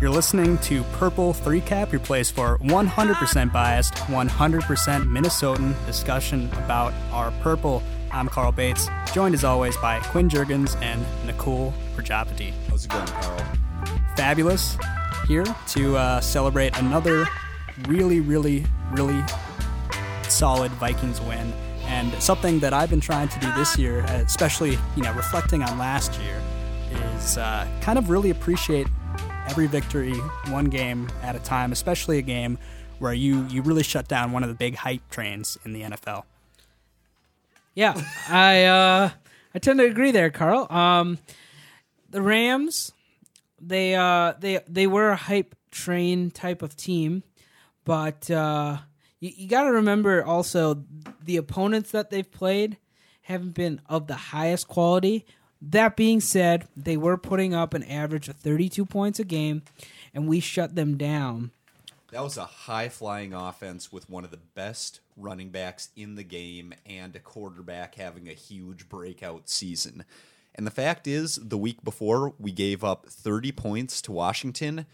You're listening to Purple 3 Cap, your place for 100% biased, 100% Minnesotan discussion about our purple. I'm Carl Bates, joined as always by Quinn Jurgens and Nicole Prajapati. How's it going, Carl? Fabulous. Here to uh, celebrate another really, really, really solid Vikings win. And something that I've been trying to do this year, especially you know reflecting on last year, is uh, kind of really appreciate every victory, one game at a time, especially a game where you you really shut down one of the big hype trains in the NFL. Yeah, I uh, I tend to agree there, Carl. Um, the Rams, they uh, they they were a hype train type of team, but uh, you, you got to remember also the opponents that they've played haven't been of the highest quality. That being said, they were putting up an average of 32 points a game, and we shut them down. That was a high flying offense with one of the best running backs in the game and a quarterback having a huge breakout season. And the fact is, the week before, we gave up 30 points to Washington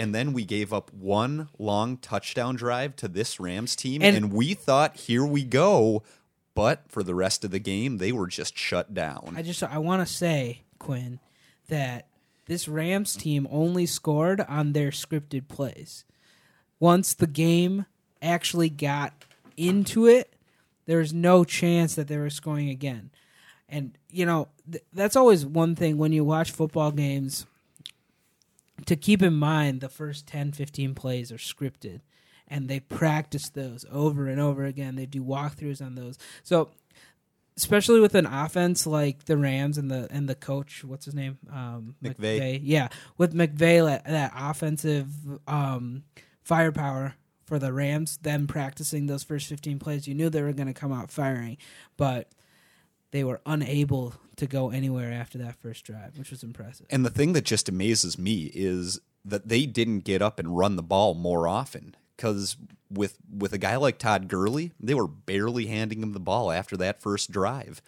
and then we gave up one long touchdown drive to this Rams team, and, and, we thought, here we go. But for the rest of the game, they were just shut down. I just I want to say, Quinn, that this Rams team only scored on their scripted plays. Once the game actually got into it, there's no chance that they were scoring again. And you know th- that's always one thing when you watch football games to keep in mind the first 10 15 plays are scripted and they practice those over and over again they do walkthroughs on those so especially with an offense like the Rams and the and the coach what's his name um, McVay. McVay. yeah with McVay that, that offensive um, firepower for the Rams them practicing those first 15 plays you knew they were going to come out firing but they were unable to go anywhere after that first drive, which was impressive. And the thing that just amazes me is that they didn't get up and run the ball more often because with with a guy like Todd Gurley, they were barely handing him the ball after that first drive.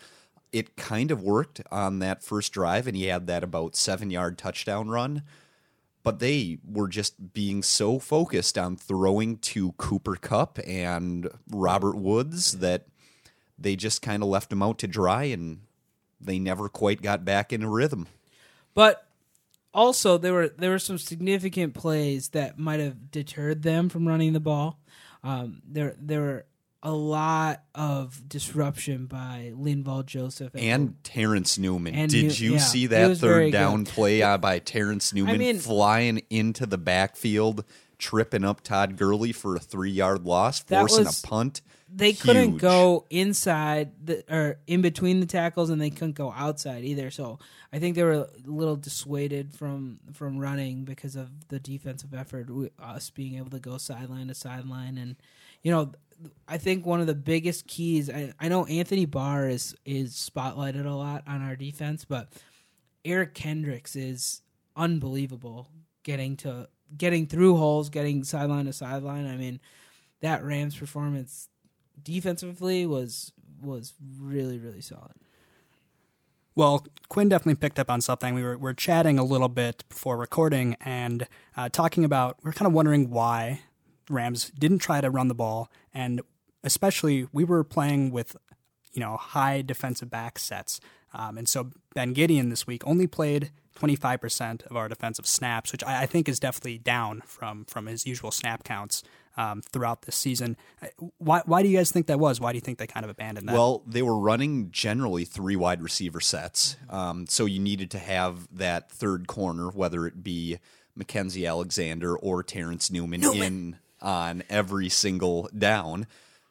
It kind of worked on that first drive, and he had that about seven yard touchdown run. But they were just being so focused on throwing to Cooper Kupp and Robert Woods that they just kind of left him out to dry and they never quite got back in a rhythm. But also there were there were some significant plays that might have deterred them from running the ball. Um, there there were a lot of disruption by Linval Joseph and, and Terrence Newman. And Did you yeah, see that third down good. play uh, by Terrence Newman I mean, flying into the backfield, tripping up Todd Gurley for a three yard loss, forcing was, a punt? They Huge. couldn't go inside the, or in between the tackles, and they couldn't go outside either. So I think they were a little dissuaded from from running because of the defensive effort, us being able to go sideline to sideline, and you know. I think one of the biggest keys. I, I know Anthony Barr is is spotlighted a lot on our defense, but Eric Kendricks is unbelievable getting to getting through holes, getting sideline to sideline. I mean, that Rams performance defensively was was really really solid. Well, Quinn definitely picked up on something. We were, we were chatting a little bit before recording and uh, talking about, we are kind of wondering why Rams didn't try to run the ball. And especially, we were playing with, you know, high defensive back sets. Um, and so Ben Gedeon this week only played 25% of our defensive snaps, which I, I think is definitely down from, from his usual snap counts um, throughout this season. Uh, why, why do you guys think that was? Why do you think they kind of abandoned that? Well, they were running generally three wide receiver sets. Um, so you needed to have that third corner, whether it be Mackensie Alexander or Terrence Newman, Newman. in on every single down.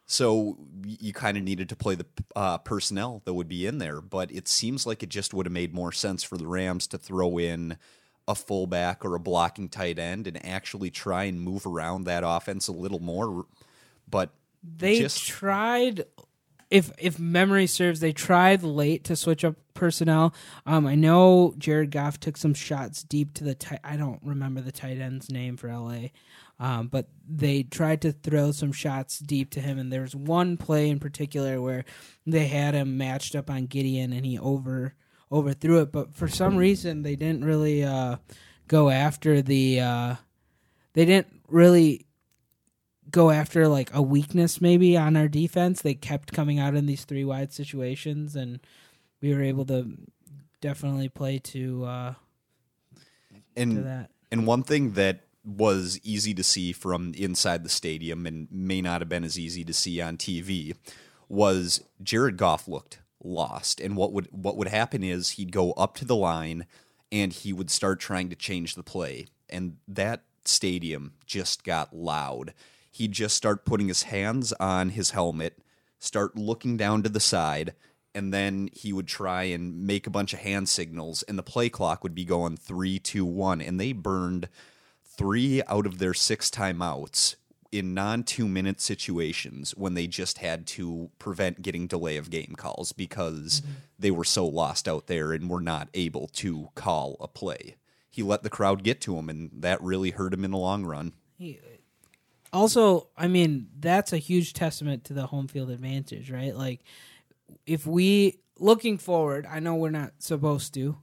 So you kind of needed to play the uh, personnel that would be in there, but it seems like it just would have made more sense for the Rams to throw in a fullback or a blocking tight end and actually try and move around that offense a little more. But they just... tried. If if memory serves, they tried late to switch up personnel. Um, I know Jared Goff took some shots deep to the tight. I don't remember the tight end's name for LA, um, but they tried to throw some shots deep to him. And there was one play in particular where they had him matched up on Gedeon, and he over overthrew it. But for some reason, they didn't really uh, go after the. Uh, they didn't really go after like a weakness maybe on our defense. They kept coming out in these three wide situations, and we were able to definitely play to uh, to that. and one thing that was easy to see from inside the stadium and may not have been as easy to see on TV was Jared Goff looked lost. And what would what would happen is he'd go up to the line and he would start trying to change the play. And that stadium just got loud. He'd just start putting his hands on his helmet, start looking down to the side, and then he would try and make a bunch of hand signals, and the play clock would be going three, two, one, and they burned three out of their six timeouts in non two minute situations when they just had to prevent getting delay of game calls because mm-hmm. they were so lost out there and were not able to call a play. He let the crowd get to him, and that really hurt him in the long run. also, I mean, that's a huge testament to the home field advantage, right? Like, if we looking forward, I know we're not supposed to,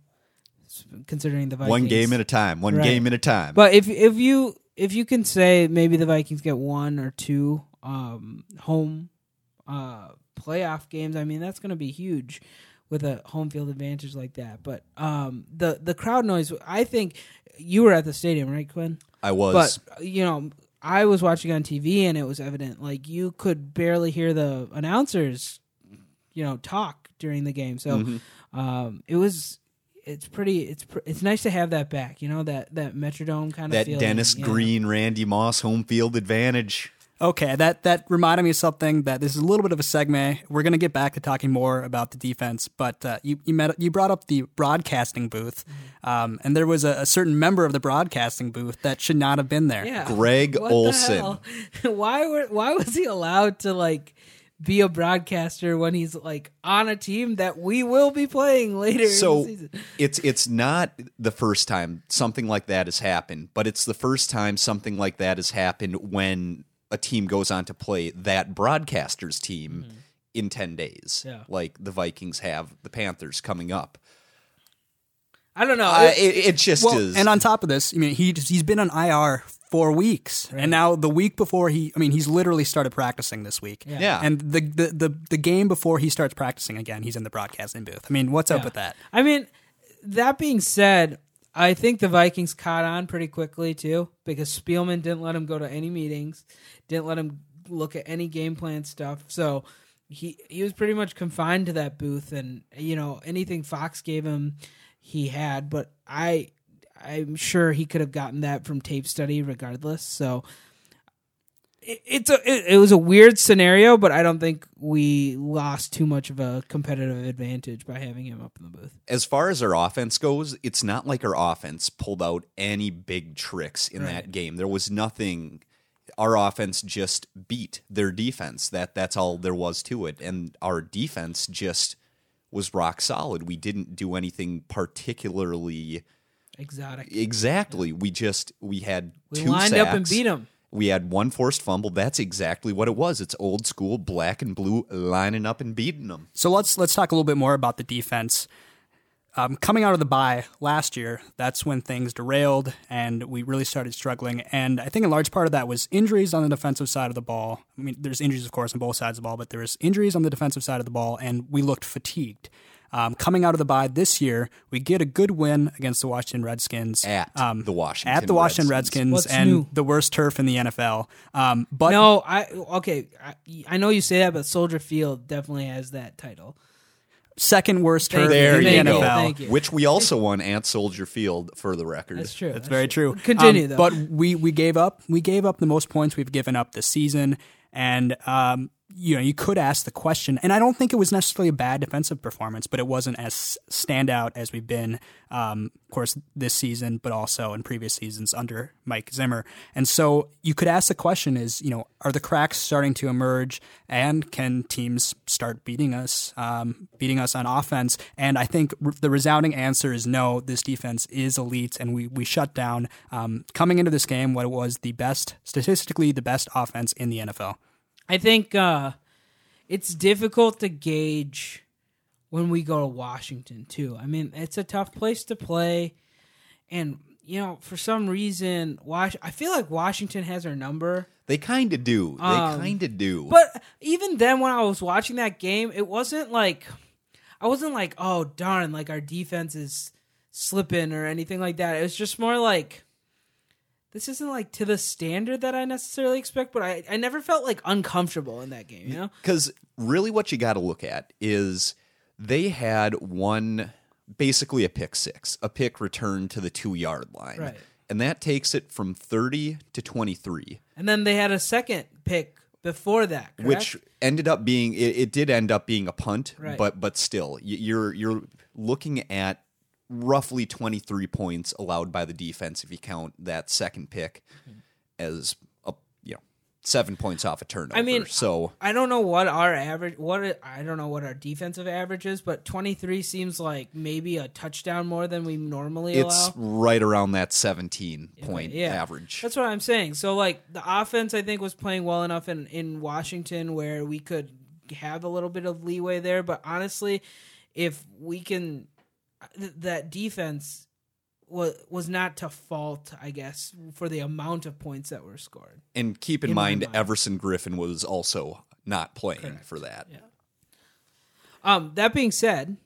considering the Vikings. One game at a time, one Right. game at a time. But if if you if you can say maybe the Vikings get one or two um, home uh, playoff games, I mean that's going to be huge with a home field advantage like that. But um, the the crowd noise, I think you were at the stadium, right, Quinn? I was. But you know, I was watching on TV, and it was evident like you could barely hear the announcers, you know, talk during the game. So Mm-hmm. um, it was. It's pretty. It's pr- it's nice to have that back. You know that that Metrodome kind of that feeling, Dennis yeah. Green, Randy Moss home field advantage. Okay, that that reminded me of something that this is a little bit of a segue. We're going to get back to talking more about the defense, but uh, you you, met, you brought up the broadcasting booth, um, and there was a, a certain member of the broadcasting booth that should not have been there. Yeah, Greg What the Olsen. hell? why were why was he allowed to like be a broadcaster when he's like on a team that we will be playing later in so the season? it's it's not the first time something like that has happened, but it's the first time something like that has happened when a team goes on to play that broadcaster's team in 10 days. Yeah. Like the Vikings have the Panthers coming up. I don't know. Uh, It- it, it just Well, is. and on top of this, I mean, he he's been on IR for weeks, and now the week before he, I mean, he's literally started practicing this week. Yeah. Yeah. And the, the the the game before he starts practicing again, he's in the broadcasting booth. I mean, what's up with that? I mean, that being said, I think the Vikings caught on pretty quickly too because Spielman didn't let him go to any meetings, didn't let him look at any game plan stuff. So he he was pretty much confined to that booth, and you know anything Fox gave him, he had. But I I'm sure he could have gotten that from tape study regardless. So. it- It's a it, it was a weird scenario, but I don't think we lost too much of a competitive advantage by having him up in the booth. as far as our offense goes, it's not like our offense pulled out any big tricks in Right. that game. There was nothing. Our offense just beat their defense. That that's all there was to it, and our defense just was rock solid. We didn't do anything particularly Exotic. exactly. We just we had We two lined up and sacks. beat 'em. We had one forced fumble. That's exactly what it was. It's old school black and blue lining up and beating them. So let's let's talk a little bit more about the defense. Um, coming out of the bye last year, that's when things derailed and we really started struggling. And I think a large part of that was injuries on the defensive side of the ball. I mean, there's injuries, of course, on both sides of the ball, but there was injuries on the defensive side of the ball, and we looked fatigued. Um, coming out of the bye this year, we get a good win against the Washington Redskins At the Washington at the Washington Redskins. Redskins, and new? the worst turf in the NFL. Um, but No, I okay. I, I know you say that, but Soldier Field definitely has that title. second worst turf in the Thank you you. NFL. thank you. Which we also won at Soldier Field for the record. That's true. That's very true. Continue, Um, though. But we we gave up we gave up the most points we've given up this season, and um, you know you could ask the question, and I don't think it was necessarily a bad defensive performance, but it wasn't as standout as we've been, um, of course, this season, but also in previous seasons under Mike Zimmer. And so you could ask the question: Is you know are the cracks starting to emerge, and can teams start beating us, um, beating us on offense? And I think r- the resounding answer is no. This defense is elite, and we we shut down um, coming into this game what was the best statistically the best offense in the NFL. I think uh, it's difficult to gauge when we go to Washington too. I mean, it's a tough place to play, and you know, for some reason, Wash. I feel like Washington has our number. They kind of do. They Um, kind of do. But even then, when I was watching that game, it wasn't like I wasn't like, oh darn, like our defense is slipping or anything like that. It was just more like this isn't like to the standard that I necessarily expect. But I, I never felt like uncomfortable in that game. You know, Because really, what you got to look at is they had one, basically a pick six, a pick returned to the two yard line. Right. And that takes it from 30 to 23, and then they had a second pick before that, correct? which ended up being, it, it did end up being a punt, Right. but but still, you're, you're looking at roughly 23 points allowed by the defense if you count that second pick Mm-hmm. as a, you know, seven points off a turnover. I mean, so. I don't know what our average what I don't know what our defensive average is, but 23 seems like maybe a touchdown more than we normally It's allow. right around that 17 point yeah. average. That's what I'm saying. So like the offense I think was playing well enough in in Washington where we could have a little bit of leeway there, but honestly, if we can th- that defense was was not to fault, I guess, for the amount of points that were scored. and keep in, in mind, mind. Everson Griffen was also not playing for that. Yeah. Um, that being said,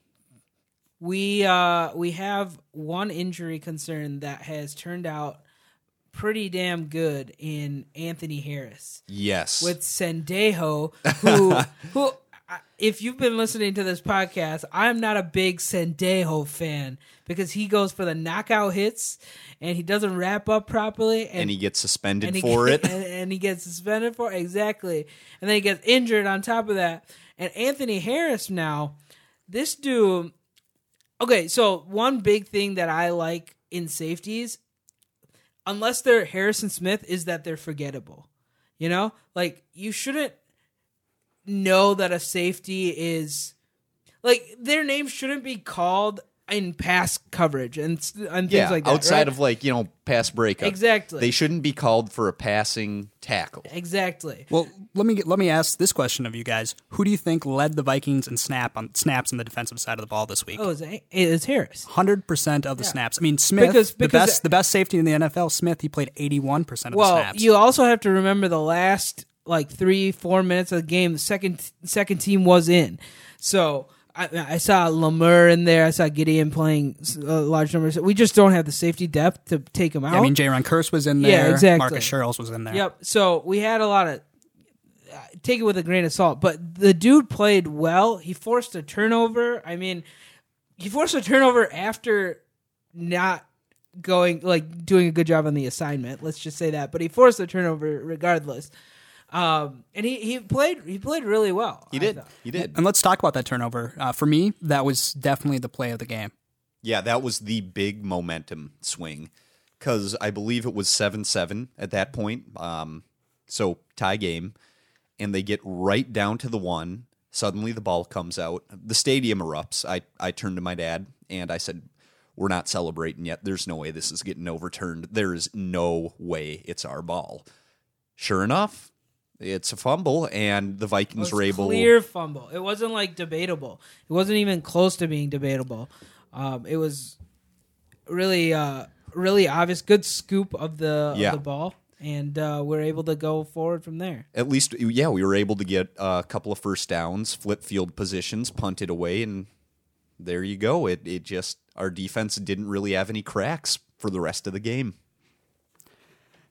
we uh, we have one injury concern that has turned out pretty damn good in Anthony Harris Yes. with Sendejo, who who. If you've been listening to this podcast, I'm not a big Sendejo fan because he goes for the knockout hits and he doesn't wrap up properly and, and he gets suspended and he for get- it. and, and he gets suspended for exactly, and then he gets injured on top of that. And Anthony Harris now, this dude. Okay, so one big thing that I like in safeties, unless they're Harrison Smith, is that they're forgettable. You know, like you shouldn't know that a safety is like their name shouldn't be called in pass coverage and, and things yeah, like that. outside right? of like, you know, pass breakup. Exactly. They shouldn't be called for a passing tackle. exactly. Well, let me let me ask this question of you guys: Who do you think led the Vikings in snap on snaps on the defensive side of the ball this week? Oh, it's, it's Harris. Hundred percent of the snaps. I mean, Smith, Because- the best the best safety in the NFL. Smith, he played eighty-one percent of the snaps. Well, you also have to remember the last like three, four minutes of the game. The second second team was in, so I, I saw Lamur in there. I saw Gedeon playing uh, large numbers. We just don't have the safety depth to take him out. I mean, Jayron Kearse was in there. Yeah, exactly. Marcus Sherels was in there. Yep. So we had a lot of uh, take it with a grain of salt, but the dude played well. He forced a turnover. I mean, he forced a turnover after not going like doing a good job on the assignment. Let's just say that, but he forced a turnover regardless. Um, and he, he played he played really well. He I did. thought. He did. And let's talk about that turnover. Uh, for me, that was definitely the play of the game. Yeah, that was the big momentum swing because I believe it was 7 7 at that point. Um, so tie game. And they get right down to the one. Suddenly the ball comes out. The stadium erupts. I, I turned to my dad and I said, We're not celebrating yet. There's no way this is getting overturned. There is no way it's our ball. Sure enough, it's a fumble, and the It Vikings was were able. clear fumble. It wasn't like debatable. It wasn't even close to being debatable. Um, it was really, uh, really obvious. Good scoop of the Yeah. of the ball, and uh, we're able to go forward from there. at least yeah we were able to get a couple of first downs flip field positions punted away and there you go it it just our defense didn't really have any cracks for the rest of the game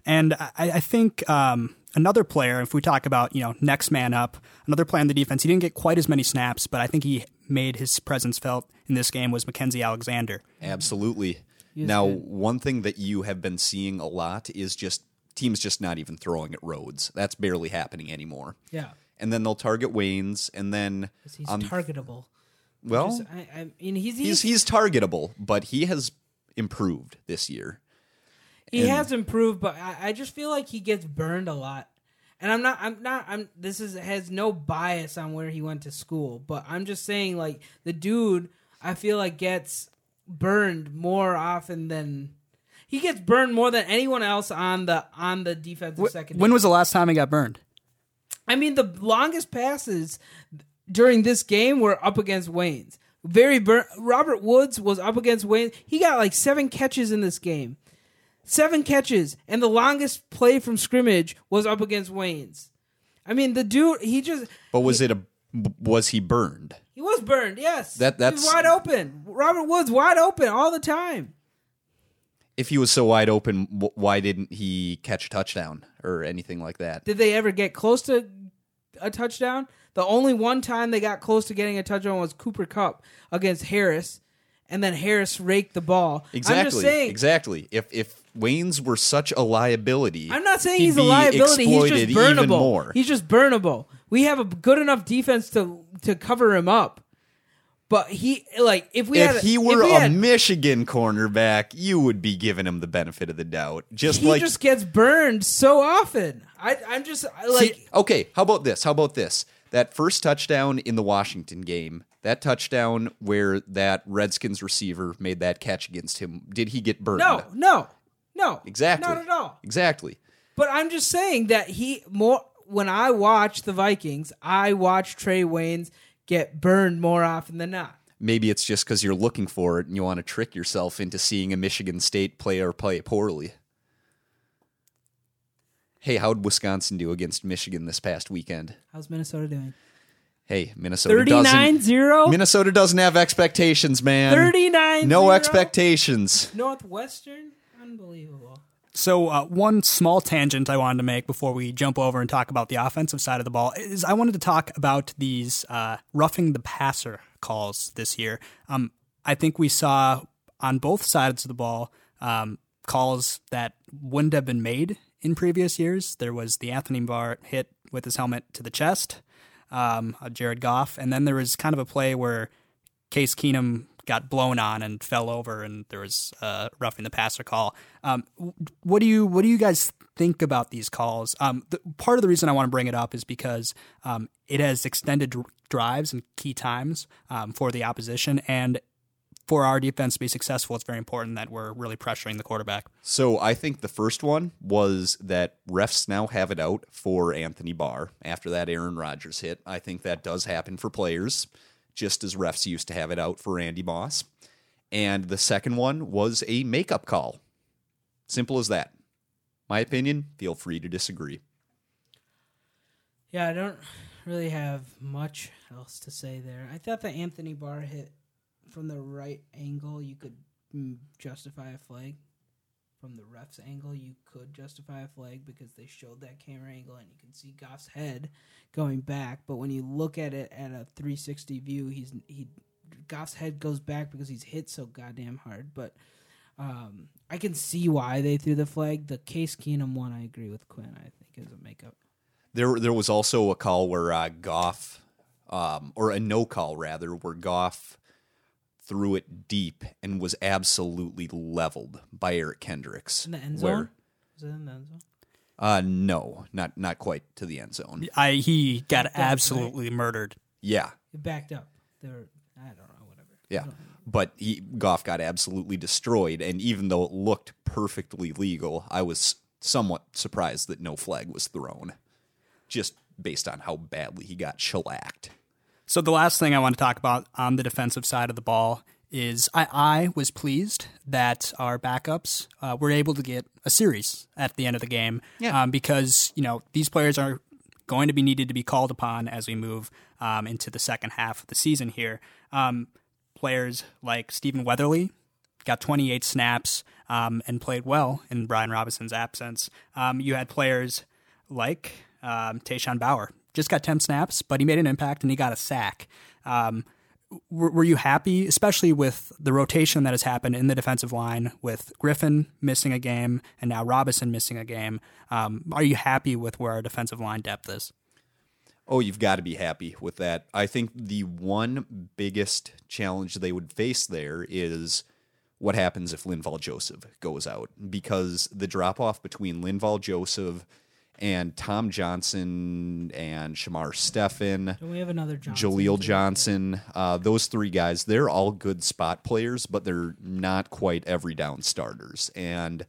And I, I think um, another player, if we talk about you know next man up, another player on the defense, he didn't get quite as many snaps, but I think he made his presence felt in this game was Mackensie Alexander. absolutely He now good. one thing that you have been seeing a lot is just teams just not even throwing at Rhodes. that's barely happening anymore Yeah, and then they'll target Waynes and then he's on- targetable. well Just- I, I mean, he's he's he's, he's targetable but he has improved this year he and- has improved, but I, I just feel like he gets burned a lot. And I'm not, I'm not, I'm. This is has no bias on where he went to school, but I'm just saying, like the dude, I feel like gets burned more often than he gets burned more than anyone else on the on the defensive secondary. When was the last time he got burned? I mean, the longest passes during this game were up against Waynes. Very burn. Robert Woods was up against Wayne. He got like seven catches in this game. Seven catches, and the longest play from scrimmage was up against Waynes. I mean, the dude, he just But was it a was he burned? he was burned. Yes, That- He was that's- wide open. Robert Woods wide open all the time. If he was so wide open, why didn't he catch a touchdown or anything like that? Did they ever get close to a touchdown? The only one time they got close to getting a touchdown was Cooper Kupp against Harris, and then Harris raked the ball. Exactly. I'm just saying. Exactly. If if Waynes were such a liability, I'm not saying he's a liability. He's just burnable. more. He's just burnable. We have a good enough defense to to cover him up. But he like if we had if he if were we a had- Michigan cornerback, you would be giving him the benefit of the doubt. Just he like just gets burned so often. I I'm just I, like See, okay, how about this? How about this? That first touchdown in the Washington game, that touchdown where that Redskins receiver made that catch against him, did he get burned? no no no Exactly. not at all. Exactly. But I'm just saying that he more when I watch the Vikings, I watch Trae Waynes get burned more often than not. Maybe it's just because you're looking for it and you want to trick yourself into seeing a Michigan State player play poorly. Hey, how'd Wisconsin do against Michigan this past weekend? How's Minnesota doing? Hey, Minnesota doesn't. 39-0? Minnesota doesn't have expectations, man. 39 No expectations. Northwestern? Unbelievable. So, uh, one small tangent I wanted to make before we jump over and talk about the offensive side of the ball is I wanted to talk about these uh, roughing the passer calls this year. Um, I think we saw on both sides of the ball um, calls that wouldn't have been made in previous years. There was the Anthony Barr hit with his helmet to the chest, um, Jared Goff, and then there was kind of a play where Case Keenum got blown on and fell over, and there was uh, roughing the passer call. Um, what do you what do you guys think about these calls? Um, the, part of the reason I want to bring it up is because um, it has extended dr- drives and key times um, for the opposition, and for our defense to be successful, it's very important that we're really pressuring the quarterback. So I think the first one was that refs now have it out for Anthony Barr after that Aaron Rodgers hit. I think that does happen for players, just as refs used to have it out for Randy Moss. And the second one was a makeup call. Simple as that. My opinion, feel free to disagree. Yeah, I don't really have much else to say there. I thought the Anthony Barr hit from the right angle, you could mm, justify a flag. From the ref's angle, you could justify a flag because they showed that camera angle and you can see Goff's head going back. But when you look at it at a 360 view, he's he Goff's head goes back because he's hit so goddamn hard. But um, I can see why they threw the flag. The Case Keenum one, I agree with Quinn. I think is a makeup. There, there was also a call where uh, Goff, um, or a no call rather, where Goff threw it deep and was absolutely leveled by Eric Kendricks. In the end where- zone? Was it in the end zone? Uh, no, not not quite to the end zone. I he got Backed up, right? absolutely murdered. Yeah, It backed up. There, I don't know, whatever. yeah. But he Goff got absolutely destroyed, and even though it looked perfectly legal, I was somewhat surprised that no flag was thrown, just based on how badly he got shellacked. So the last thing I want to talk about on the defensive side of the ball is I, I was pleased that our backups uh, were able to get a series at the end of the game Yeah. um, because you know these players are going to be needed to be called upon as we move um, into the second half of the season here. Um, players like Stephen Weatherly got 28 snaps um, and played well in Brian Robison's absence. Um, you had players like um, Tashawn Bower, just got 10 snaps, but he made an impact and he got a sack. Um, were, were you happy, especially with the rotation that has happened in the defensive line with Griffen missing a game and now Robison missing a game? Um, are you happy with where our defensive line depth is? Oh, you've got to be happy with that. I think the one biggest challenge they would face there is what happens if Linval Joseph goes out because the drop off between Linval Joseph and Tom Johnson and Shamar Stephen, Don't we have another Johnson? Jaleel? Johnson, uh, those three guys, they're all good spot players, but they're not quite every down starters. And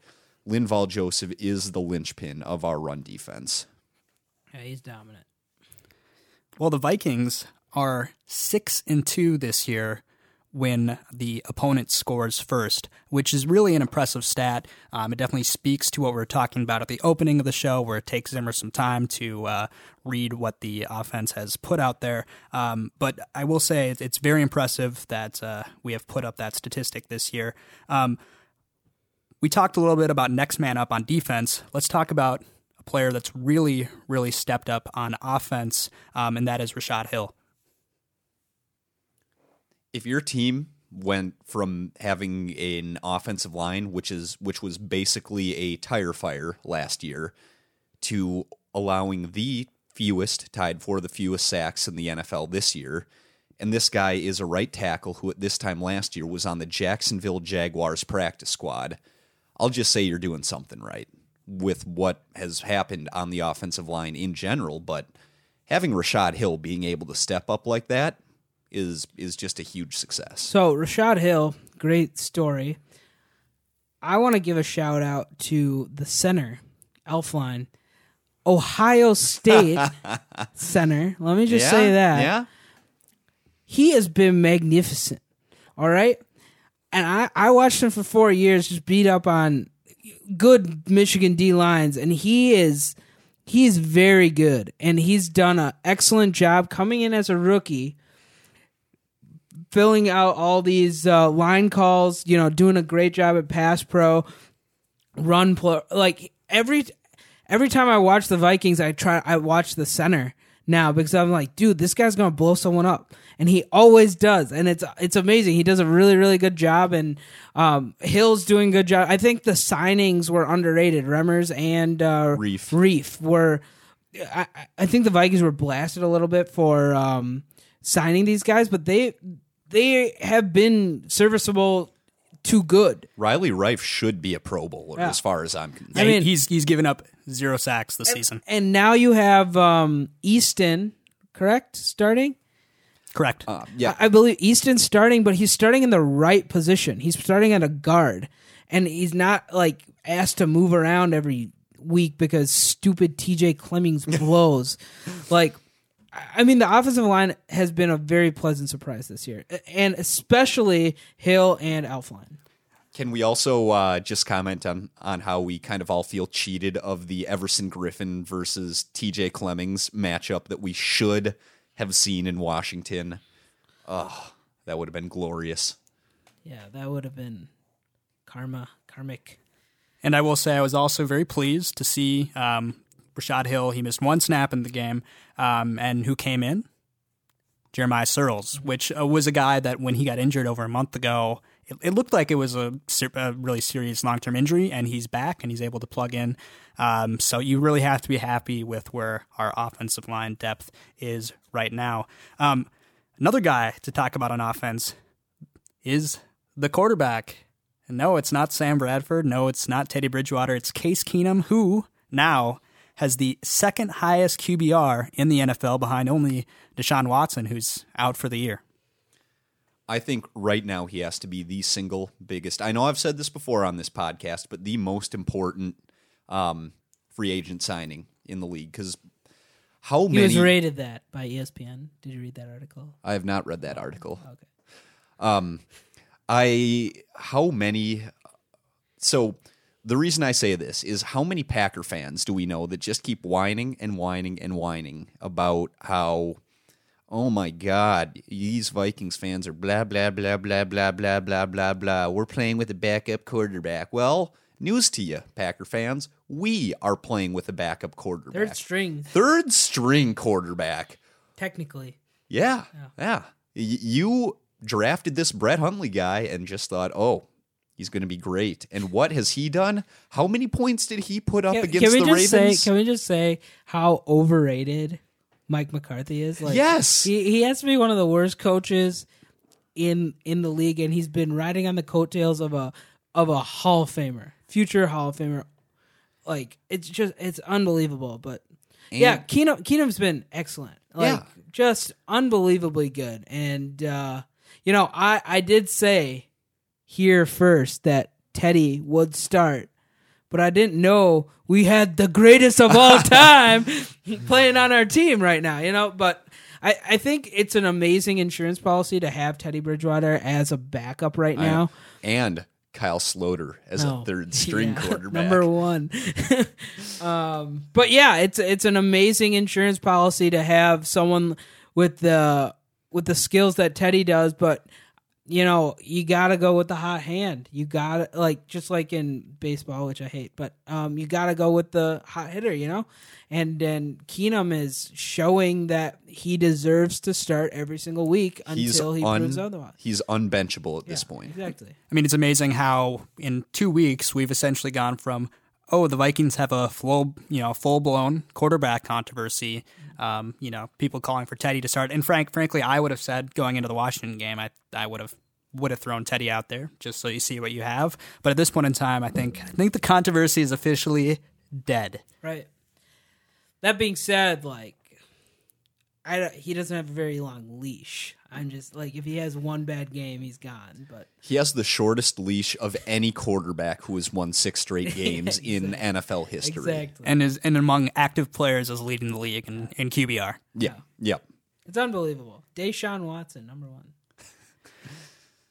Linval Joseph is the linchpin of our run defense. Yeah, he's dominant. Well, the Vikings are six and two this year when the opponent scores first, which is really an impressive stat. Um, it definitely speaks to what we are talking about at the opening of the show, where it takes Zimmer some time to uh, read what the offense has put out there. Um, but I will say it's very impressive that uh, we have put up that statistic this year. Um, we talked a little bit about next man up on defense. Let's talk about a player that's really, really stepped up on offense, um, and that is Rashad Hill if your team went from having an offensive line which is which was basically a tire fire last year to allowing the fewest tied for the fewest sacks in the NFL this year and this guy is a right tackle who at this time last year was on the Jacksonville Jaguars practice squad I'll just say you're doing something right with what has happened on the offensive line in general but having Rashad Hill being able to step up like that is is just a huge success. So Rashad Hill, great story. I want to give a shout out to the center, Elflein, Ohio State center. Let me just yeah, say that. Yeah. He has been magnificent. All right. And I, I watched him for four years just beat up on good Michigan D lines, and he is he's very good. And he's done an excellent job coming in as a rookie filling out all these uh, line calls, you know, doing a great job at pass pro, run pro. Like every every time I watch the Vikings, I try I watch the center now because I'm like, dude, this guy's gonna blow someone up, and he always does, and it's it's amazing. He does a really really good job, and um, Hill's doing a good job. I think the signings were underrated. Remmers and uh, Reiff Reiff were. I, I think the Vikings were blasted a little bit for um, signing these guys, but they they have been serviceable to good. Riley Reiff should be a Pro Bowler yeah. as far as I'm concerned. I mean, he's he's given up zero sacks this and, season. And now you have um, Easton, correct, starting. Correct. Uh, yeah, I, I believe Easton's starting, but he's starting in the right position. He's starting at a guard, and he's not like asked to move around every week because stupid TJ Clemmings blows. like I mean, the offensive line has been a very pleasant surprise this year, and especially Hill and Elflein. Can we also uh, just comment on on how we kind of all feel cheated of the Everson Griffen versus T.J. Clemmings matchup that we should have seen in Washington? Oh, that would have been glorious. Yeah, that would have been karma, karmic. And I will say, I was also very pleased to see um, Rashad Hill. He missed one snap in the game, um, and who came in? Jeremiah Sirles, which uh, was a guy that when he got injured over a month ago, it, it looked like it was a, a really serious long term injury, and he's back and he's able to plug in. Um, so you really have to be happy with where our offensive line depth is right now. Um, another guy to talk about on offense is the quarterback. And no, it's not Sam Bradford. No, it's not Teddy Bridgewater. It's Case Keenum, who now has the second highest QBR in the NFL behind only Deshaun Watson, who's out for the year. I think right now he has to be the single biggest. I know I've said this before on this podcast, but the most important um, free agent signing in the league because how he many? was rated that by ESPN. Did you read that article? I have not read that article. Okay. Um, I how many? So the reason I say this is how many Packer fans do we know that just keep whining and whining and whining about how, oh my God, these Vikings fans are blah, blah, blah, blah, blah, blah, blah, blah, blah. We're playing with a backup quarterback. Well, news to you, Packer fans. We are playing with a backup quarterback. Third string. Third string quarterback. Technically. Yeah. Yeah. yeah. Y- you drafted this Brett Hundley guy and just thought, oh, He's going to be great. And what has he done? How many points did he put up can, against can the Ravens? Say, can we just say how overrated Mike McCarthy is? Like, yes, he, he has to be one of the worst coaches in in the league, and he's been riding on the coattails of a of a Hall of Famer, future Hall of Famer. Like it's just it's unbelievable. But and, yeah, Keenum Keenum's been excellent. Like yeah. just unbelievably good. And uh, you know, I I did say here first that Teddy would start. But I didn't know we had the greatest of all time playing on our team right now, you know. But I, I think it's an amazing insurance policy to have Teddy Bridgewater as a backup right now. and Kyle Sloter as Oh, a third string yeah, quarterback. number one. um, but yeah, it's it's an amazing insurance policy to have someone with the with the skills that Teddy does. But you know, you got to go with the hot hand. You got to like just like in baseball, which I hate, but um, you got to go with the hot hitter. You know, and then Keenum is showing that he deserves to start every single week he's until he un- proves otherwise. he's unbenchable at this point. exactly. I mean, it's amazing how in two weeks we've essentially gone from oh the Vikings have a full you know full blown quarterback controversy, um, you know people calling for Teddy to start, and frank frankly I would have said going into the Washington game I I would have would have thrown Teddy out there just so you see what you have, but at this point in time I think I think the controversy is officially dead. Right. That being said, like, I he doesn't have a very long leash. I'm just like, if he has one bad game, he's gone. But He has the shortest leash of any quarterback who has won six straight games in NFL history. exactly, And is and among active players is leading the league in, in QBR. Yeah. Yep. it's unbelievable. Deshaun Watson, number one.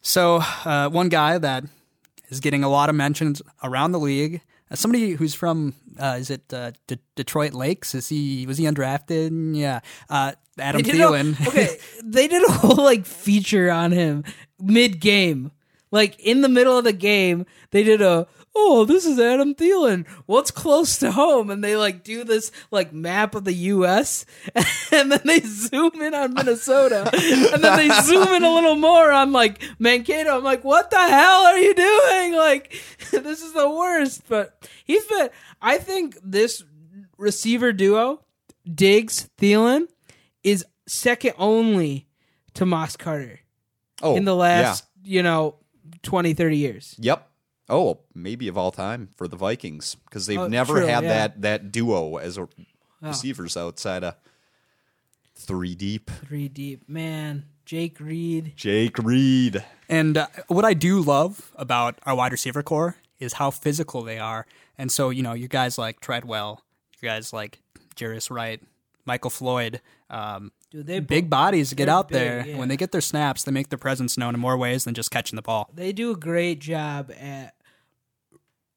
So, uh, one guy that is getting a lot of mentions around the league, uh, somebody who's from, uh, is it uh, D- Detroit Lakes? Is he was he undrafted? Yeah, uh, Adam did a- Thielen. okay, they did a whole like feature on him mid game, like in the middle of the game. They did a oh, this is Adam Thielen. What's close to home? And they like do this like map of the U.S. and then they zoom in on Minnesota, and then they zoom in a little more on like Mankato. I'm like, what the hell are you doing? Like, this is the worst. But he's been. I think this receiver duo, Diggs Thielen, is second only to Moss Carter Oh, in the last, you know, 20, 30 years. Yep. Oh, maybe of all time for the Vikings because they've Oh, never true, had yeah. that that duo as a receivers outside of three deep. Three deep. Man, Jake Reed. Jake Reed. And uh, what I do love about our wide receiver core is how physical they are. And so, you know, you guys like Treadwell, you guys like Jarius Wright, Michael Floyd, um, Dude, they big bodies get out big, there. yeah. When they get their snaps, they make their presence known in more ways than just catching the ball. they do a great job at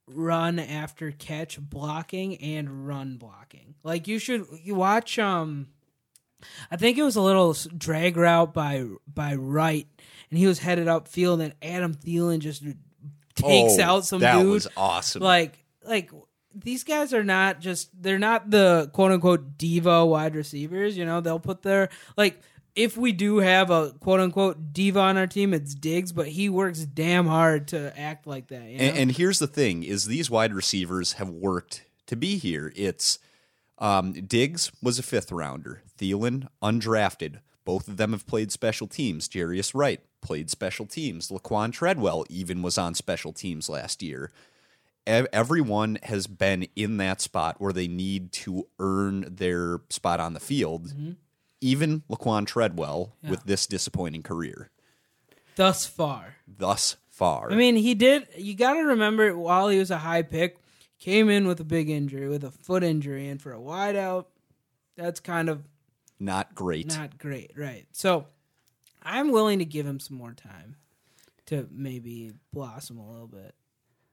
run after catch blocking and run blocking. Like you should you watch um I think it was a little drag route by by Wright and he was headed upfield and Adam Thielen just takes Oh, out some that dude was awesome. like like these guys are not just they're not the quote unquote diva wide receivers you know they'll put their like if we do have a quote unquote diva on our team it's diggs but he works damn hard to act like that you know? And, and here's the thing: is these wide receivers have worked to be here. It's um, Diggs was a fifth rounder, Thielen undrafted. Both of them have played special teams. Jarius Wright played special teams. Laquan Treadwell even was on special teams last year. Ev- Everyone has been in that spot where they need to earn their spot on the field. Mm-hmm. Even Laquan Treadwell with this disappointing career thus far thus far. i mean he did you got to remember while he was a high pick came in with a big injury with a foot injury and for a wideout that's kind of not great. not great, right? So I'm willing to give him some more time to maybe blossom a little bit.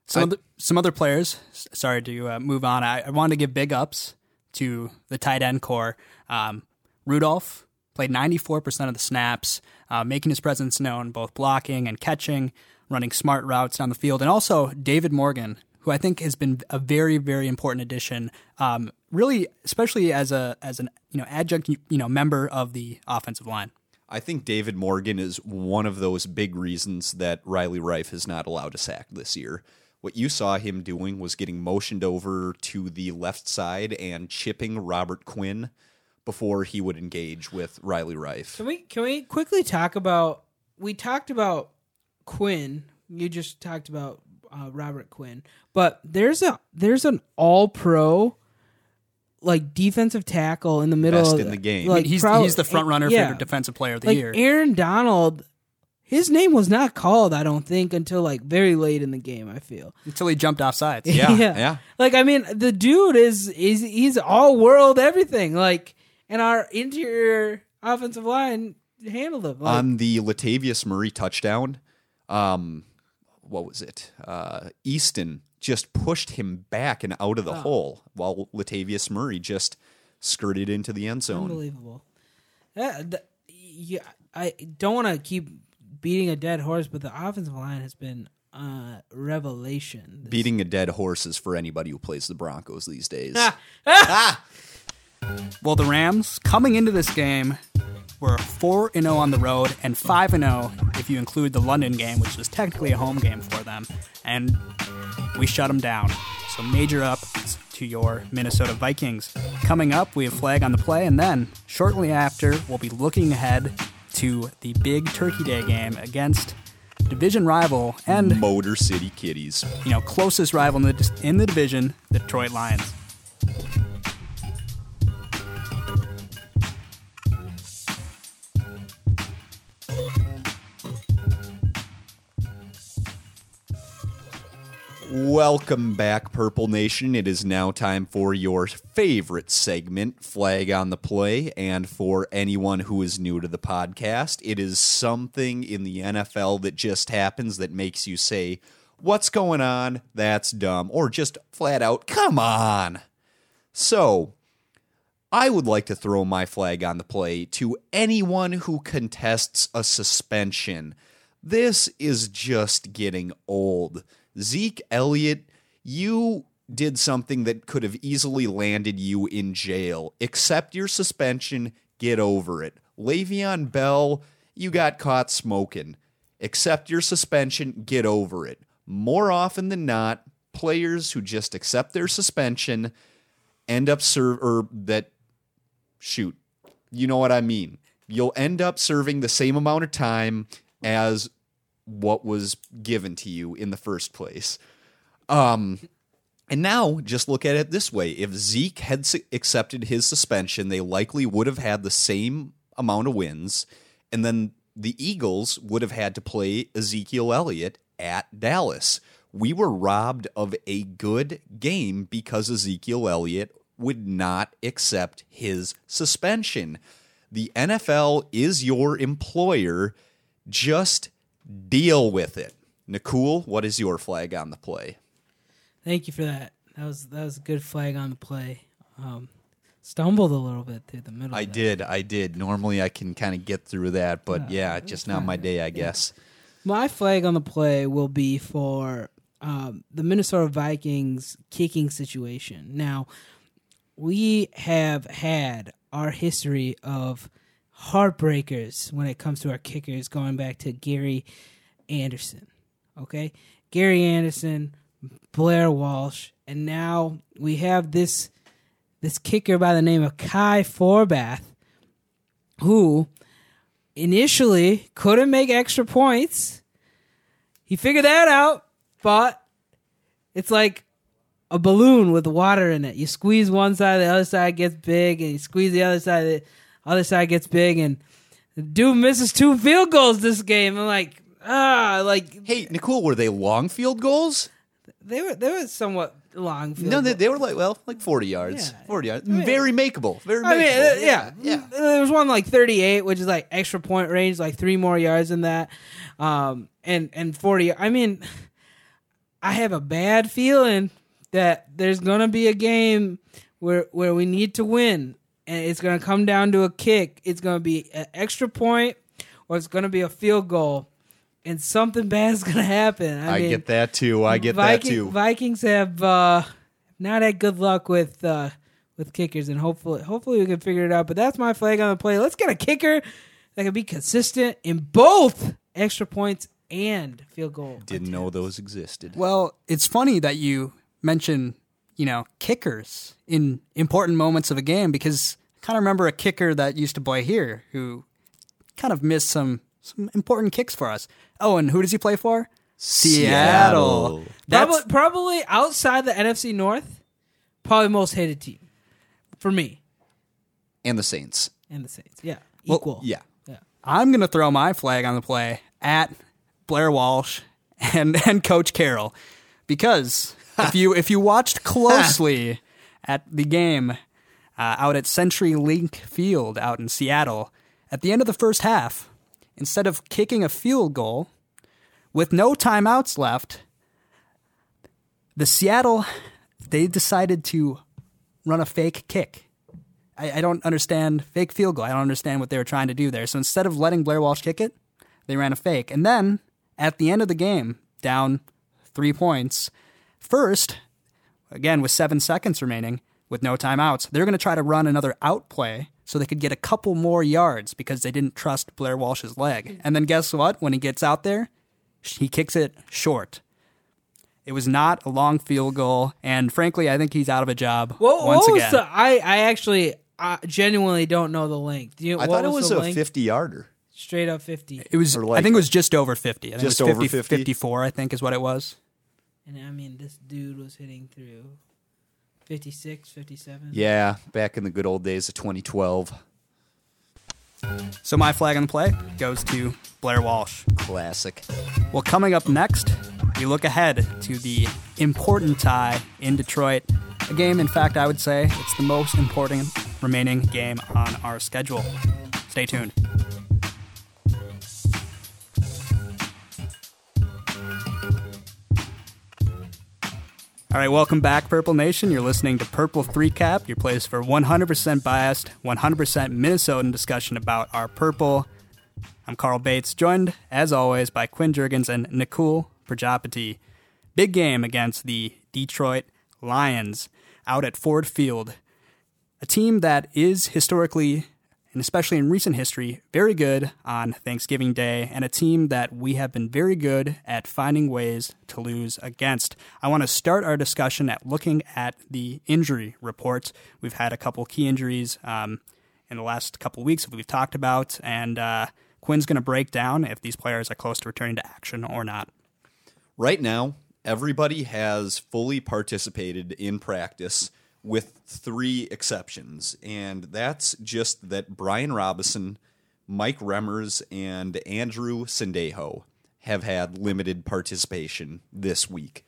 Some, other, some other players, sorry to uh, move on, I, I wanted to give big ups to the tight end core. Um, Rudolph played 94% of the snaps, uh, making his presence known, both blocking and catching, running smart routes down the field. And also David Morgan, who I think has been a very, very important addition, um, really, especially as a as an you know adjunct you know member of the offensive line. I think David Morgan is one of those big reasons that Riley Reiff has not allowed a sack this year. What you saw him doing was getting motioned over to the left side and chipping Robert Quinn before he would engage with Riley Reiff. Can we can we quickly talk about? We talked about Quinn. You just talked about uh, Robert Quinn, but there's a there's an All Pro like defensive tackle in the middle Best of in the game. Like he's prob- he's the front runner yeah. for defensive player of the like year. Aaron Donald. His name was not called, I don't think, until like very late in the game. I feel. until he jumped off sides. Yeah, yeah. Like I mean, the dude is is he's all world everything. Like, and our interior offensive line handled him. Like, on the Latavius Murray touchdown, um, what was it? Uh, Easton just pushed him back and out of the hole while Latavius Murray just skirted into the end zone. unbelievable. Yeah, the, yeah, I don't want to keep beating a dead horse, but the offensive line has been uh, revelation. This- Beating a dead horse is for anybody who plays the Broncos these days. Well, the Rams coming into this game were 4 0 on the road and 5 0 if you include the London game, which was technically a home game for them. And we shut them down. So, major up to your Minnesota Vikings. Coming up, we have flag on the play, and then shortly after, we'll be looking ahead to the big Turkey Day game against division rival and Motor City Kitties. you know closest rival in the in the division, the Detroit Lions. Welcome back, Purple Nation. It is now time for your favorite segment, Flag on the Play. And for anyone who is new to the podcast, it is something in the NFL that just happens that makes you say, What's going on? That's dumb. Or just flat out, Come on. So, I would like to throw my flag on the play to anyone who contests a suspension. This is just getting old. Zeke Elliott, you did something that could have easily landed you in jail. Accept your suspension, get over it. Le'Veon Bell, you got caught smoking. Accept your suspension, get over it. More often than not, players who just accept their suspension end up serve or that shoot, you know what I mean. You'll end up serving the same amount of time as what was given to you in the first place. Um, and now just look at it this way: if Zeke had accepted his suspension, they likely would have had the same amount of wins, and then the Eagles would have had to play Ezekiel Elliott at Dallas. We were robbed of a good game because Ezekiel Elliott would not accept his suspension. The NFL is your employer. Just deal with it. Nakul, what is your flag on the play? Thank you for that. That was that was a good flag on the play. Um, stumbled a little bit through the middle. I did, I did. Normally I can kind of get through that, but yeah, just not my day, I guess. My flag on the play will be for um, the Minnesota Vikings kicking situation. Now, we have had our history of heartbreakers when it comes to our kickers, going back to Gary Anderson. Okay, Gary Anderson, Blair Walsh, and now we have this this kicker by the name of Kai Forbath, who initially couldn't make extra points. He figured that out, but it's like a balloon with water in it. You squeeze one side, the other side gets big, and you squeeze the other side, the other side gets big, and dude misses two field goals this game. I'm like, ah, like Hey, Nicole, were they long field goals? they were they were somewhat long. Field No, they, they were like well, like forty yards. Yeah. Forty yards. mean- very makeable. Very. I mean, makeable. uh, yeah, yeah. There was one like 38, which is like extra point range, like three more yards than that, um, and and 40. I mean, I have a bad feeling that there's gonna be a game where where we need to win, and it's gonna come down to a kick. It's gonna be an extra point, or it's gonna be a field goal, and something bad is gonna happen. I, I mean, get that too. I get Viking- that too. Vikings have uh, not had good luck with uh, with kickers, and hopefully, hopefully we can figure it out. But that's my flag on the play. Let's get a kicker that can be consistent in both extra points and field goal. Didn't know those existed. Well, it's funny that you mention, you know, kickers in important moments of a game because I kind of remember a kicker that used to play here who kind of missed some some important kicks for us. Oh, and who does he play for? Seattle. That's Probably, probably outside the NFC North, probably most hated team for me and the Saints. and the Saints. Yeah, Well, equal. Yeah. yeah. I'm going to throw my flag on the play at Blair Walsh and and Coach Carroll because if you if you watched closely at the game uh, out at Century Link Field out in Seattle, at the end of the first half, instead of kicking a field goal with no timeouts left, the Seattle they decided to run a fake kick. I, I, don't understand fake field goal. I don't understand what they were trying to do there. So instead of letting Blair Walsh kick it, they ran a fake. And then at the end of the game, down three points, first, again with seven seconds remaining, with no timeouts, they're going to try to run another out play so they could get a couple more yards because they didn't trust Blair Walsh's leg. And then guess what? When he gets out there, he kicks it short. It was not a long field goal, and frankly, I think he's out of a job what, once what again. The, I I actually uh, genuinely don't know the length. You, I thought it was, was a fifty-yarder. Straight up fifty. It was. Like I think it was just over fifty. I just it was 50, over 50? 54, I think, is what it was. And I mean, this dude was hitting through 56, 57. Yeah, back in the good old days of 2012. So my flag on the play goes to Blair Walsh. Classic. Well, coming up next, we look ahead to the important tie in Detroit. A game, in fact, I would say it's the most important remaining game on our schedule. Stay tuned. All right, welcome back, Purple Nation. You're listening to Purple 3 Cap, your place for 100% biased, 100% Minnesotan discussion about our purple. I'm Carl Bates, joined, as always, by Quinn Jurgens and Nikul Prajapati. Big game against the Detroit Lions out at Ford Field. A team that is historically and especially in recent history, very good on Thanksgiving Day, and a team that we have been very good at finding ways to lose against. I want to start our discussion at looking at the injury reports. We've had a couple key injuries um, in the last couple weeks that we've talked about, and uh, Quinn's going to break down if these players are close to returning to action or not. Right now, everybody has fully participated in practice with three exceptions, and that's just that Brian Robison, Mike Remmers, and Andrew Sendejo have had limited participation this week.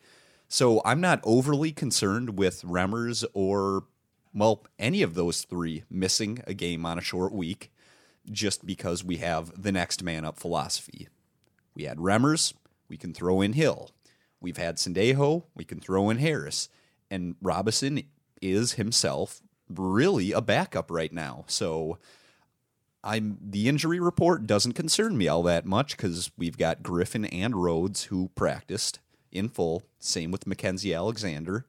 So I'm not overly concerned with Remmers or, well, any of those three missing a game on a short week just because we have the next man up philosophy. We had Remmers, we can throw in Hill. We've had Sendejo, we can throw in Harris. And Robison is himself really a backup right now. So I'm the injury report doesn't concern me all that much because we've got Griffen and Rhodes who practiced in full. Same with Mackensie Alexander.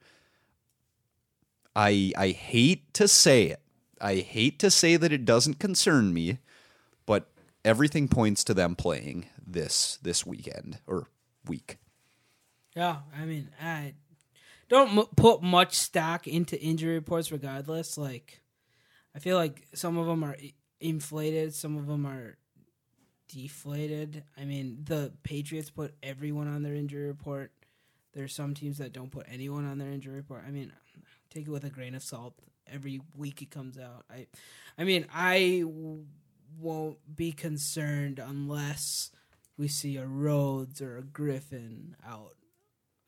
I I hate to say it. I hate to say that it doesn't concern me, but everything points to them playing this this weekend or week. Yeah, I mean, I don't m- put much stock into injury reports regardless. Like i feel like some of them are inflated some of them are deflated. I mean the patriots put everyone on their injury report. There's some teams that don't put anyone on their injury report. I mean take it with a grain of salt. Every week it comes out. I i mean i w- won't be concerned unless we see a Rhodes or a Griffen out.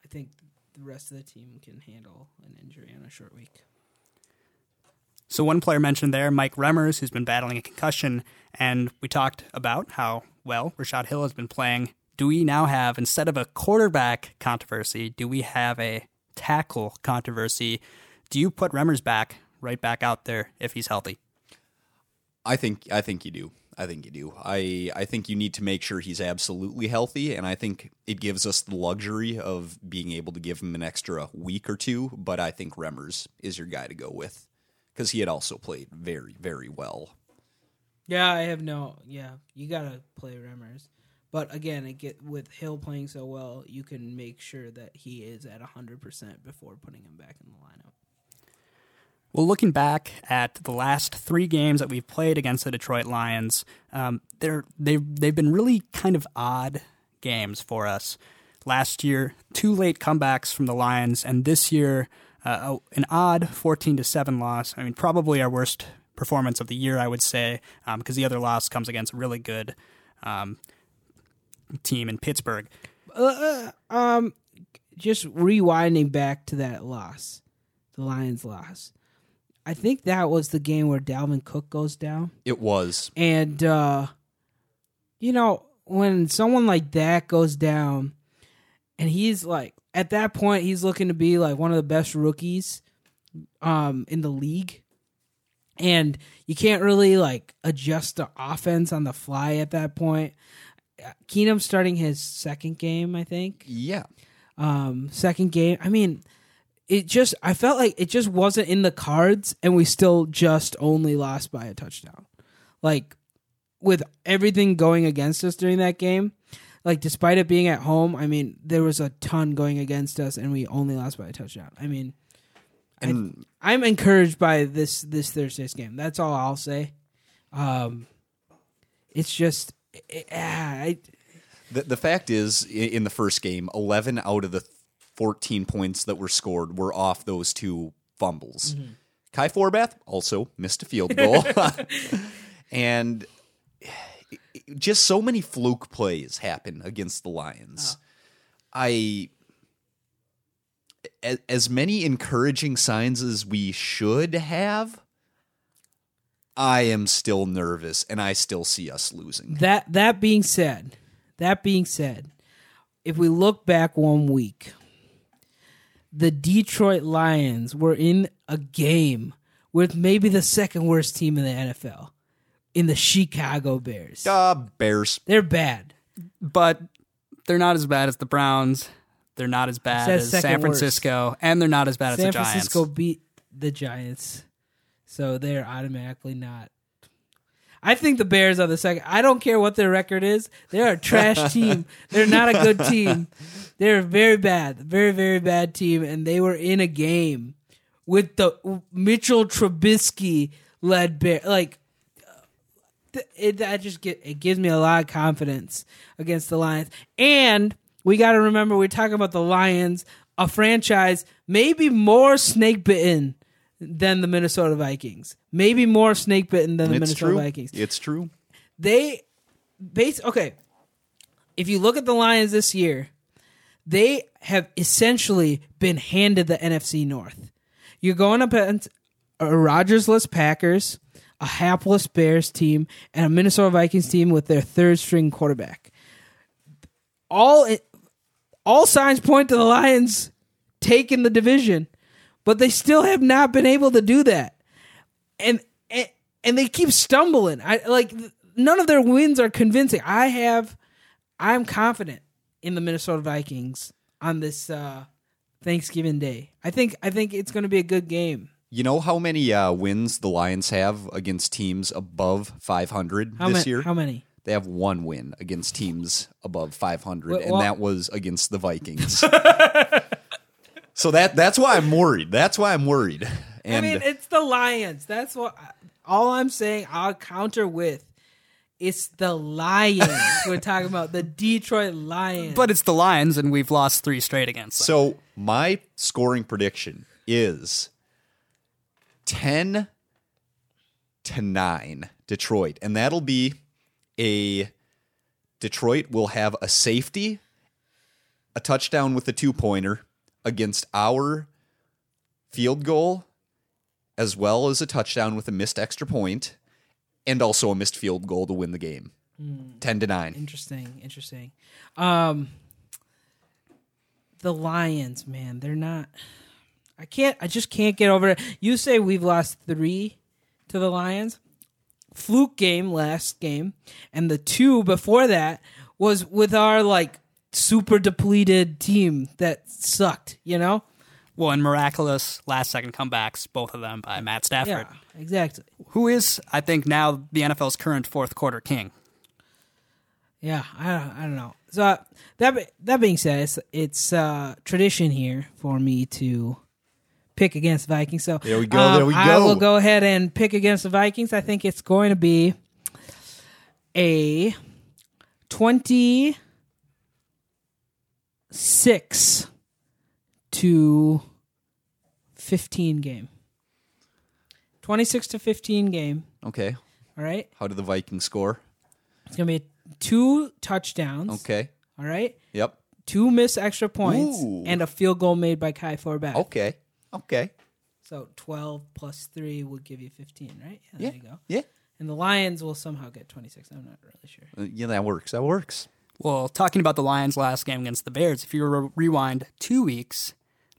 I think the rest of the team can handle an injury on a short week. So one player mentioned there, Mike Remmers, who's been battling a concussion, and we talked about how well Rashad Hill has been playing. Do we now have instead of a quarterback controversy, do we have a tackle controversy? Do you put Remmers back right back out there if he's healthy? I think I think you do. I think you do. I I think you need to make sure he's absolutely healthy, and I think it gives us the luxury of being able to give him an extra week or two. But I think Remmers is your guy to go with because he had also played very very well. Yeah, I have no. Yeah, you gotta play Remmers, but again, it get with Hill playing so well, you can make sure that he is at hundred percent before putting him back in the lineup. Well, looking back at the last three games that we've played against the Detroit Lions, um, they're they've they've been really kind of odd games for us. Last year, two late comebacks from the Lions, and this year, uh, an odd fourteen to seven loss. I mean, probably our worst performance of the year, I would say, because um, the other loss comes against a really good um, team in Pittsburgh. Uh, um, just rewinding back to that loss, the Lions' loss. I think that was the game where Dalvin Cook goes down. It was. And uh you know, when someone like that goes down and he's like at that point he's looking to be like one of the best rookies um in the league. And you can't really like adjust the offense on the fly at that point. Keenum's starting his second game, I think. Yeah. Um second game. I mean, it just I felt like it just wasn't in the cards and we still just only lost by a touchdown. Like with everything going against us during that game, like despite it being at home, I mean, there was a ton going against us and we only lost by a touchdown. I mean, And I, I'm encouraged by this this Thursday's game. That's all I'll say. Um it's just it, ah, I, the, the fact is, in the first game, 11 out of the 14 points that were scored were off those two fumbles. Mm-hmm. Kai Forbath also missed a field goal. and just so many fluke plays happen against the Lions. Oh. I a- as many encouraging signs as we should have I am still nervous and I still see us losing. That that being said, that being said, if we look back one week, the Detroit Lions were in a game with maybe the second worst team in the NFL, in the Chicago Bears. Uh, Bears. They're bad. but they're not as bad as the Browns. They're not as bad as second San worst. Francisco, and they're not as bad as the Giants. San Francisco beat the Giants, so they're automatically not. I think the Bears are the second. I don't care what their record is. They're a trash team. They're not a good team. They're very bad, very very bad team, and they were in a game with the Mitchell Trubisky led Bear. Like it, that just get it gives me a lot of confidence against the Lions. And we got to remember we're talking about the Lions, a franchise maybe more snake bitten than the Minnesota Vikings. Maybe more snake bitten than the It's Minnesota true. Vikings. It's true. They base okay. If you look at the Lions this year, they have essentially been handed the NFC North. You're going up against a Rodgersless Packers, a hapless Bears team, and a Minnesota Vikings team with their third string quarterback. All all signs point to the Lions taking the division, but they still have not been able to do that. And and, and they keep stumbling. I like none of their wins are convincing. I have I'm confident in the Minnesota Vikings on this uh Thanksgiving Day. I think I think it's going to be a good game. You know how many uh, wins the Lions have against teams above 500 How this many? year? How many? They have one win against teams above 500, Well, and that was against the Vikings. so that that's why I'm worried. That's why I'm worried. And I mean, it's the Lions. That's what. All I'm saying. I'll counter with. It's the Lions. We're talking about the Detroit Lions. but it's the Lions, and we've lost three straight against them. so my scoring prediction is 10 to 9 Detroit, and that'll be a Detroit will have a safety, a touchdown with a two pointer against our field goal, as well as a touchdown with a missed extra point, and also a missed field goal to win the game. 10 to 9. Interesting, interesting. Um, the Lions, man, they're not. I can't. I just can't get over it. You say we've lost three to the Lions. Fluke game last game, and the two before that was with our like super depleted team that sucked. You know. well, and miraculous last second comebacks, both of them by Matt Stafford, Yeah, exactly. who is, I think, now the NFL's current fourth quarter king. Yeah, I don't, I don't know. So uh, that that being said, it's it's uh, tradition here for me to pick against Vikings. So There we go, um, there we go. I go. will go ahead and pick against the Vikings. I think it's going to be a twenty six to fifteen game. Twenty six to fifteen game. Okay. All right, How did the Vikings score? it's gonna be two touchdowns. Okay. All right. Yep. two missed extra points Ooh. and a field goal made by Kai Forbath. Okay. Okay. So 12 plus 3 would give you 15, right? Yeah, Yeah. there you go. Yeah. And the Lions will somehow get 26. I'm not really sure. Uh, yeah, that works. That works. Well, talking about the Lions' last game against the Bears, if you re- rewind two weeks,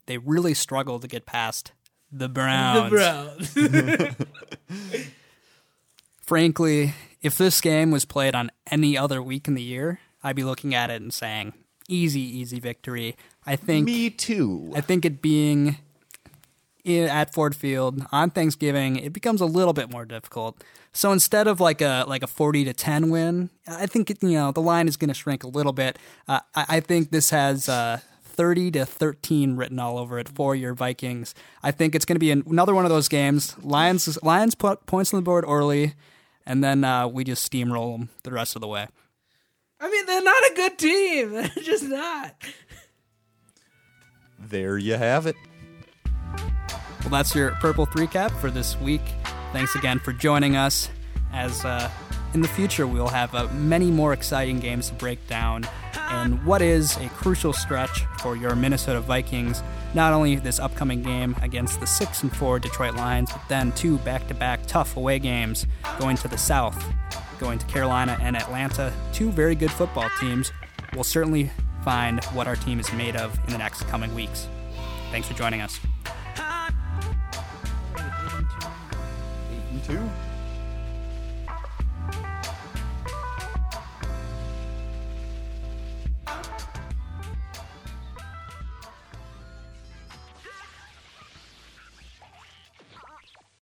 they really struggled to get past the Browns. The Browns. Frankly, if this game was played on any other week in the year, I'd be looking at it and saying, easy, easy victory. I think Me too. I think it being i- at Ford Field on Thanksgiving, it becomes a little bit more difficult. So instead of like a like a forty to ten win, I think it, you know the line is going to shrink a little bit. Uh, I, I think this has uh, thirty to thirteen written all over it for your Vikings. I think it's going to be an- another one of those games. Lions Lions put points on the board early, and then uh, we just steamroll them the rest of the way. I mean, they're not a good team. They're just not. there you have it. Well, that's your Purple 3 cap for this week. Thanks again for joining us. As uh, in the future, we'll have uh, many more exciting games to break down and what is a crucial stretch for your Minnesota Vikings. Not only this upcoming game against the 6 and 4 Detroit Lions, but then two back to back tough away games going to the South, going to Carolina and Atlanta. Two very good football teams. We'll certainly find what our team is made of in the next coming weeks. Thanks for joining us. Two.